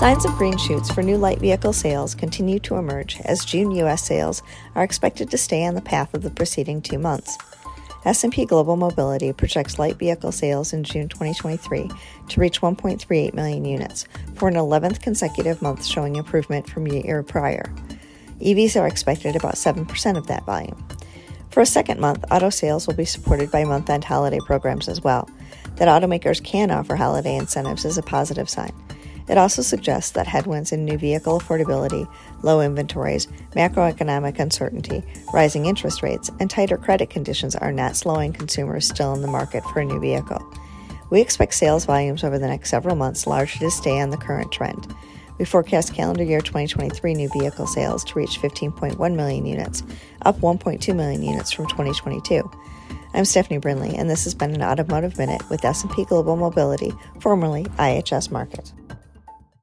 Signs of green shoots for new light vehicle sales continue to emerge as June US sales are expected to stay on the path of the preceding 2 months. S&P Global Mobility projects light vehicle sales in June 2023 to reach 1.38 million units, for an 11th consecutive month showing improvement from year prior. EVs are expected about 7% of that volume. For a second month, auto sales will be supported by month-end holiday programs as well. That automakers can offer holiday incentives is a positive sign. It also suggests that headwinds in new vehicle affordability, low inventories, macroeconomic uncertainty, rising interest rates, and tighter credit conditions are not slowing consumers still in the market for a new vehicle. We expect sales volumes over the next several months largely to stay on the current trend. We forecast calendar year 2023 new vehicle sales to reach 15.1 million units, up 1.2 million units from 2022. I'm Stephanie Brinley, and this has been an Automotive Minute with S&P Global Mobility, formerly IHS Markit.